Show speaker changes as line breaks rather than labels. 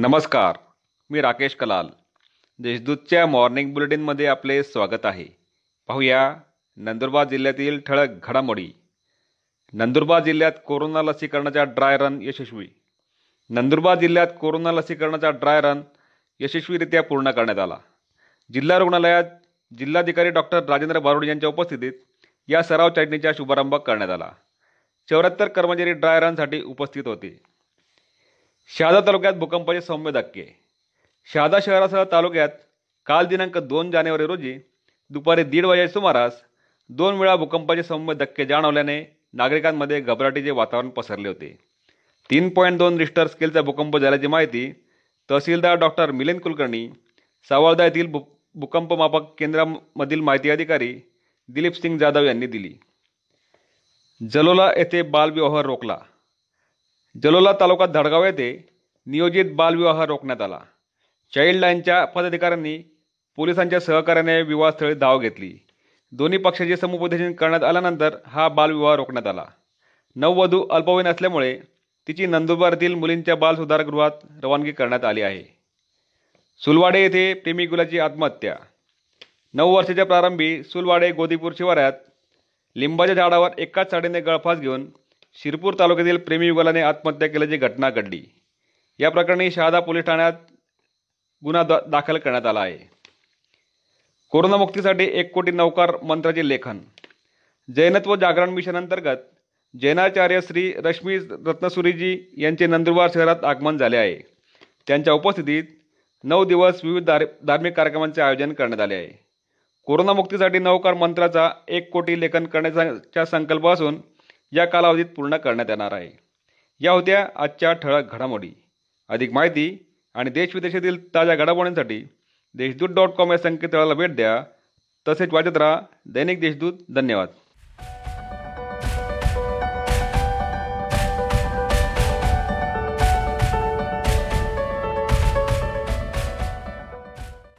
नमस्कार मी राकेश कलाल. देशदूतच्या मॉर्निंग बुलेटिनमध्ये आपले स्वागत आहे. पाहूया नंदुरबार जिल्ह्यातील ठळक घडामोडी. नंदुरबार जिल्ह्यात कोरोना लसीकरणाचा ड्राय रन यशस्वी. नंदुरबार जिल्ह्यात कोरोना लसीकरणाचा ड्राय रन यशस्वीरित्या पूर्ण करण्यात आला. जिल्हा रुग्णालयात जिल्हाधिकारी डॉक्टर राजेंद्र बारोड यांच्या उपस्थितीत या सराव चाचणीचा शुभारंभ करण्यात आला. चौऱ्याहत्तर कर्मचारी ड्राय रनसाठी उपस्थित होते. शहादा तालुक्यात भूकंपाचे सौम्य धक्के. शहादा शहरासह तालुक्यात काल दिनांक दोन जानेवारी रोजी दुपारी दीड वाजेच्या सुमारास दोन वेळा भूकंपाचे सौम्य धक्के जाणवल्याने नागरिकांमध्ये घबराटीचे वातावरण पसरले होते. तीन पॉईंट दोन रिश्टर स्केलचा भूकंप झाल्याची माहिती तहसीलदार डॉक्टर मिलिंद कुलकर्णी सावळदा येथील भू भूकंप मापक केंद्रामधील माहिती अधिकारी दिलीप सिंग जाधव यांनी दिली. जलोला येथे बालविवाह रोखला. जलोला तालुका धडगाव येथे नियोजित बालविवाह रोखण्यात आला. चाइल्डलाईनच्या पदाधिकाऱ्यांनी पोलिसांच्या सहकार्याने विवाहस्थळी धाव घेतली. दोन्ही पक्षाचे समुपदेशन करण्यात आल्यानंतर हा बालविवाह रोखण्यात आला. नववधू अल्पवयीन असल्यामुळे तिची नंदुरबारतील मुलींच्या बाल सुधारगृहात रवानगी करण्यात आली आहे. सुलवाडे येथे प्रेमिकुलाची आत्महत्या. नऊ वर्षाच्या प्रारंभी सुलवाडे गोदीपूर शिवारात लिंबाच्या झाडावर एकाच साडीने गळफास घेऊन शिरपूर तालुक्यातील प्रेमीयुगलाने आत्महत्या केल्याची घटना घडली. या प्रकरणी शहादा पोलीस ठाण्यात गुन्हा दा दाखल करण्यात आला आहे. कोरोनामुक्तीसाठी एक कोटी नौकार मंत्राचे लेखन. जैनत्व जागरण मिशन अंतर्गत जैनाचार्य श्री रश्मी रत्नसुरीजी यांचे नंदुरबार शहरात आगमन झाले आहे. त्यांच्या उपस्थितीत नऊ दिवस विविध धार धार्मिक कार्यक्रमांचे आयोजन करण्यात आले आहे. कोरोनामुक्तीसाठी नौकार मंत्राचा एक कोटी लेखन करण्याचा संकल्प असून या कालावधीत पूर्ण करण्यात येणार आहे. या होत्या आजच्या ठळक घडामोडी. अधिक माहिती आणि देशविदेशातील ताज्या घडामोडींसाठी देशदूत डॉट कॉम या संकेतस्थळाला भेट द्या. तसेच वाचत राहा दैनिक देशदूत. धन्यवाद.